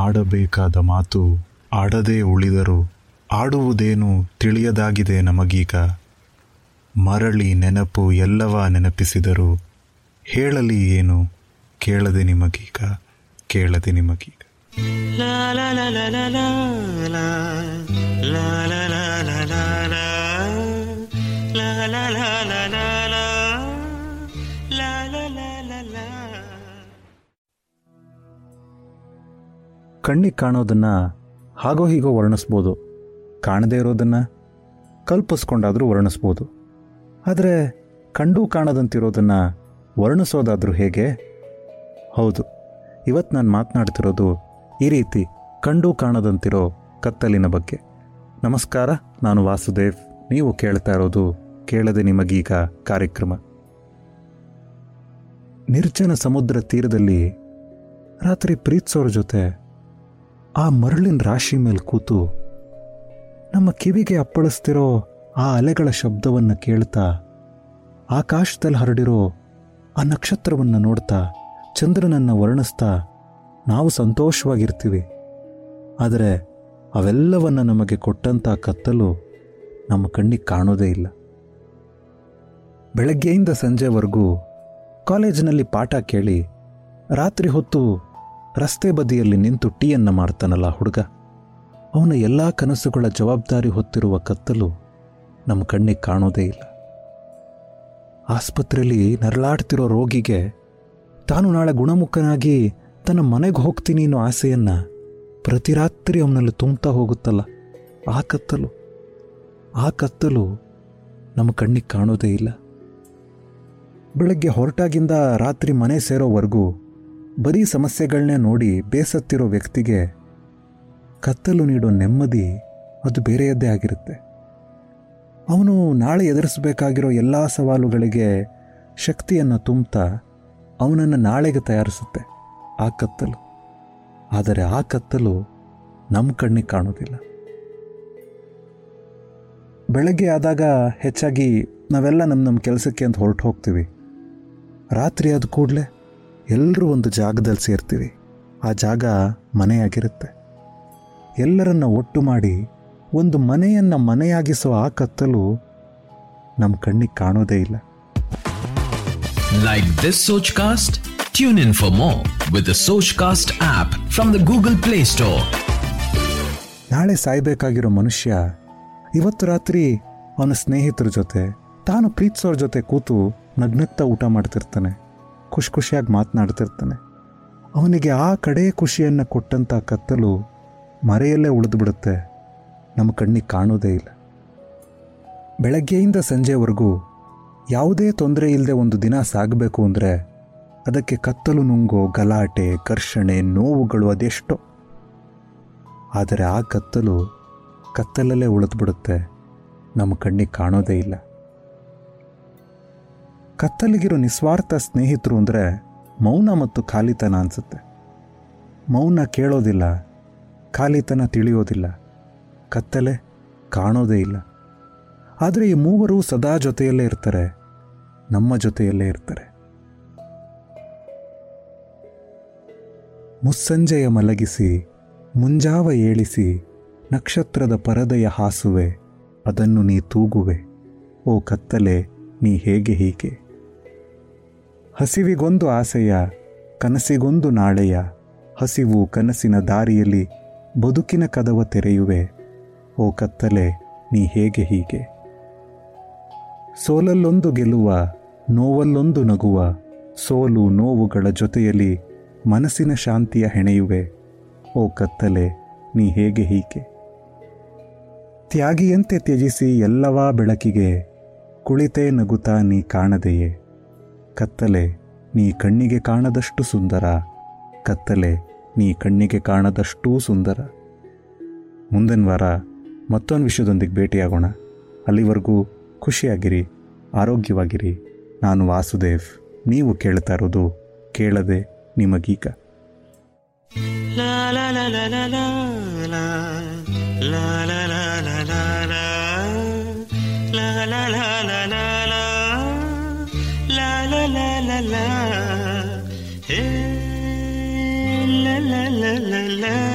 ಆಡಬೇಕಾದ ಮಾತು ಆಡದೇ ಉಳಿದರು ಆಡುವುದೇನು ತಿಳಿಯದಾಗಿದೆ ನಮಗೀಗ ಮರಳಿ ನೆನಪು ಎಲ್ಲವ ನೆನಪಿಸಿದರು ಹೇಳಲಿ ಏನು ಕೇಳದೆ ನಿಮಗೀಗ ಕೇಳದೆ ನಿಮಗೀಗ La la la ಕಣ್ಣಿಗೆ ಕಾಣೋದನ್ನ ಹಾಗೋ ಹೀಗೋ ವರ್ಣಿಸ್ಬೋದು. ಕಾಣದೇ ಇರೋದನ್ನ ಕಲ್ಪಿಸ್ಕೊಂಡಾದರೂ ವರ್ಣಿಸ್ಬೋದು. ಆದರೆ ಕಂಡು ಕಾಣದಂತಿರೋದನ್ನು ವರ್ಣಿಸೋದಾದರೂ ಹೇಗೆ? ಹೌದು ಇವತ್ತು ನಾನು ಮಾತನಾಡ್ತಿರೋದು ಈ ರೀತಿ ಕಂಡು ಕಾಣದಂತಿರೋ ಕತ್ತಲಿನ ಬಗ್ಗೆ. ನಮಸ್ಕಾರ, ನಾನು ವಾಸುದೇವ್. ನೀವು ಕೇಳ್ತಾ ಇರೋದು ಕೇಳದೆ ನಿಮಗೀಗ ಕಾರ್ಯಕ್ರಮ. ನಿರ್ಜನ ಸಮುದ್ರ ತೀರದಲ್ಲಿ ರಾತ್ರಿ ಪ್ರೀತ್ಸೋರ ಜೊತೆ ಆ ಮರಳಿನ ರಾಶಿ ಮೇಲೆ ಕೂತು ನಮ್ಮ ಕಿವಿಗೆ ಅಪ್ಪಳಿಸ್ತಿರೋ ಆ ಅಲೆಗಳ ಶಬ್ದವನ್ನು ಕೇಳ್ತಾ ಆಕಾಶದಲ್ಲಿ ಹರಡಿರೋ ಆ ನಕ್ಷತ್ರವನ್ನು ನೋಡ್ತಾ ಚಂದ್ರನನ್ನು ವರ್ಣಿಸ್ತಾ ನಾವು ಸಂತೋಷವಾಗಿರ್ತೀವಿ. ಆದರೆ ಅವೆಲ್ಲವನ್ನು ನಮಗೆ ಕೊಟ್ಟಂಥ ಕತ್ತಲು ನಮ್ಮ ಕಣ್ಣಿಗೆ ಕಾಣೋದೇ ಇಲ್ಲ. ಬೆಳಗ್ಗೆಯಿಂದ ಸಂಜೆವರೆಗೂ ಕಾಲೇಜಿನಲ್ಲಿ ಪಾಠ ಕೇಳಿ ರಾತ್ರಿ ಹೊತ್ತು ರಸ್ತೆ ಬದಿಯಲ್ಲಿ ನಿಂತು ಟೀಯನ್ನು ಮಾಡ್ತಾನಲ್ಲ ಹುಡುಗ. ಅವನ ಎಲ್ಲ ಕನಸುಗಳ ಜವಾಬ್ದಾರಿ ಹೊತ್ತಿರುವ ಕತ್ತಲು ನಮ್ಮ ಕಣ್ಣಿಗೆ ಕಾಣೋದೇ ಇಲ್ಲ. ಆಸ್ಪತ್ರೆಯಲ್ಲಿ ನರಳಾಡ್ತಿರೋ ರೋಗಿಗೆ ತಾನು ನಾಳೆ ಗುಣಮುಖನಾಗಿ ತನ್ನ ಮನೆಗೆ ಹೋಗ್ತೀನಿ ಅನ್ನೋ ಆಸೆಯನ್ನು ಪ್ರತಿ ರಾತ್ರಿ ಅವನಲ್ಲಿ ತುಂಬ್ತಾ ಹೋಗುತ್ತಲ್ಲ ಆ ಕತ್ತಲು. ಆ ಕತ್ತಲು ನಮ್ಮ ಕಣ್ಣಿಗೆ ಕಾಣೋದೇ ಇಲ್ಲ. ಬೆಳಗ್ಗೆ ಹೊರಟಾಗಿಂದ ರಾತ್ರಿ ಮನೆ ಸೇರೋವರೆಗೂ ಬರೀ ಸಮಸ್ಯೆಗಳನ್ನೇ ನೋಡಿ ಬೇಸತ್ತಿರೋ ವ್ಯಕ್ತಿಗೆ ಕತ್ತಲು ನೀಡೋ ನೆಮ್ಮದಿ ಅದು ಬೇರೆಯದ್ದೇ ಆಗಿರುತ್ತೆ. ಅವನು ನಾಳೆ ಎದುರಿಸಬೇಕಾಗಿರೋ ಎಲ್ಲ ಸವಾಲುಗಳಿಗೆ ಶಕ್ತಿಯನ್ನು ತುಂಬುತ್ತಾ ಅವನನ್ನು ನಾಳೆಗೆ ತಯಾರಿಸುತ್ತೆ ಆ ಕತ್ತಲು. ಆದರೆ ಆ ಕತ್ತಲು ನಮ್ಮ ಕಣ್ಣಿಗೆ ಕಾಣೋದಿಲ್ಲ. ಬೆಳಗ್ಗೆ ಆದಾಗ ಹೆಚ್ಚಾಗಿ ನಾವೆಲ್ಲ ನಮ್ಮ ನಮ್ಮ ಕೆಲಸಕ್ಕೆ ಅಂತ ಹೊರಟು ಹೋಗ್ತೀವಿ ರಾತ್ರಿ ಆದ ಕೂಡಲೇ ಎಲ್ಲರೂ ಒಂದು ಜಾಗದಲ್ಲಿ ಸೇರ್ತೀವಿ. ಆ ಜಾಗ ಮನೆಯಾಗಿರುತ್ತೆ. ಎಲ್ಲರನ್ನ ಒಟ್ಟು ಮಾಡಿ ಒಂದು ಮನೆಯನ್ನು ಮನೆಯಾಗಿಸೋ ಆ ಕತ್ತಲು ನಮ್ಮ ಕಣ್ಣಿಗೆ ಕಾಣೋದೇ ಇಲ್ಲ. Like this Sochcast tune in for more with Sochcast app from the Google Play Store ನಾಳೆ ಸಾಯ್ಬೇಕಾಗಿರೋ ಮನುಷ್ಯ ಇವತ್ತು ರಾತ್ರಿ ಅವನ ಸ್ನೇಹಿತರ ಜೊತೆ ತಾನು ಪ್ರೀತಿಸೋರ ಜೊತೆ ಕೂತು ನಗ್ನಗ್ತಾ ಊಟ ಮಾಡ್ತಿರ್ತಾನೆ. ಖುಷಿ ಖುಷಿಯಾಗಿ ಮಾತನಾಡ್ತಿರ್ತಾನೆ. ಅವನಿಗೆ ಆ ಕಡೆ ಖುಷಿಯನ್ನು ಕೊಟ್ಟಂಥ ಕತ್ತಲು ಮರೆಯಲ್ಲೇ ಉಳಿದು ಬಿಡುತ್ತೆ ನಮ್ಮ ಕಣ್ಣಿಗೆ ಕಾಣೋದೇ ಇಲ್ಲ. ಬೆಳಗ್ಗೆಯಿಂದ ಸಂಜೆವರೆಗೂ ಯಾವುದೇ ತೊಂದರೆ ಇಲ್ಲದೆ ಒಂದು ದಿನ ಸಾಗಬೇಕು ಅಂದರೆ ಅದಕ್ಕೆ ಕತ್ತಲು ನುಂಗೋ, ಗಲಾಟೆ, ಘರ್ಷಣೆ, ನೋವುಗಳು ಅದೆಷ್ಟೋ. ಆದರೆ ಆ ಕತ್ತಲು ಕತ್ತಲಲ್ಲೇ ಉಳಿದ್ಬಿಡುತ್ತೆ. ನಮ್ಮ ಕಣ್ಣಿಗೆ ಕಾಣೋದೇ ಇಲ್ಲ. ಕತ್ತಲಿಗಿರೋ ನಿಸ್ವಾರ್ಥ ಸ್ನೇಹಿತರು ಅಂದರೆ ಮೌನ ಮತ್ತು ಖಾಲಿತನ ಅನಿಸುತ್ತೆ. ಮೌನ ಕೇಳೋದಿಲ್ಲ, ಖಾಲಿತನ ತಿಳಿಯೋದಿಲ್ಲ, ಕತ್ತಲೆ ಕಾಣೋದೇ ಇಲ್ಲ. ಆದರೆ ಈ ಮೂವರು ಸದಾ ಜೊತೆಯಲ್ಲೇ ಇರ್ತಾರೆ, ನಮ್ಮ ಜೊತೆಯಲ್ಲೇ ಇರ್ತಾರೆ. ಮುಸ್ಸಂಜೆಯ ಮಲಗಿಸಿ, ಮುಂಜಾವ ಏಳಿಸಿ, ನಕ್ಷತ್ರದ ಪರದೆಯ ಹಾಸುವೆ, ಅದನ್ನು ನೀ ತೂಗುವೆ. ಓ ಕತ್ತಲೆ, ನೀ ಹೇಗೆ ಹೀಗೆ? ಹಸಿವಿಗೊಂದು ಆಸೆಯ, ಕನಸಿಗೊಂದು ನಾಳೆಯ, ಹಸಿವು ಕನಸಿನ ದಾರಿಯಲ್ಲಿ ಬದುಕಿನ ಕದವ ತೆರೆಯುವೆ. ಓ ಕತ್ತಲೆ, ನೀ ಹೇಗೆ ಹೀಗೆ? ಸೋಲಲ್ಲೊಂದು ಗೆಲುವ ನೋವಲ್ಲೊಂದು ನಗುವ, ಸೋಲು ನೋವುಗಳ ಜೊತೆಯಲ್ಲಿ ಮನಸ್ಸಿನ ಶಾಂತಿಯ ಹೆಣೆಯುವೆ. ಓ ಕತ್ತಲೆ, ನೀ ಹೇಗೆ ಹೀಗೆ? ತ್ಯಾಗಿಯಂತೆ ತ್ಯಜಿಸಿ ಎಲ್ಲವಾ ಬೆಳಕಿಗೆ, ಕುಳಿತೇ ನಗುತ್ತಾ ನೀ ಕಾಣದೆಯೇ? ಕತ್ತಲೆ ನೀ ಕಣ್ಣಿಗೆ ಕಾಣದಷ್ಟು ಸುಂದರ ಕತ್ತಲೆ ನೀ ಕಣ್ಣಿಗೆ ಕಾಣದಷ್ಟೂ ಸುಂದರ ಮುಂದಿನ ವಾರ ಮತ್ತೊಂದು ವಿಷಯದೊಂದಿಗೆ ಭೇಟಿಯಾಗೋಣ ಅಲ್ಲಿವರೆಗೂ ಖುಷಿಯಾಗಿರಿ ಆರೋಗ್ಯವಾಗಿರಿ ನಾನು ವಾಸುದೇವ್ ನೀವು ಕೇಳ್ತಾ ಇರೋದು ಕೇಳದೆ ನಿಮಗೀಗ La la la la la la la la. La la.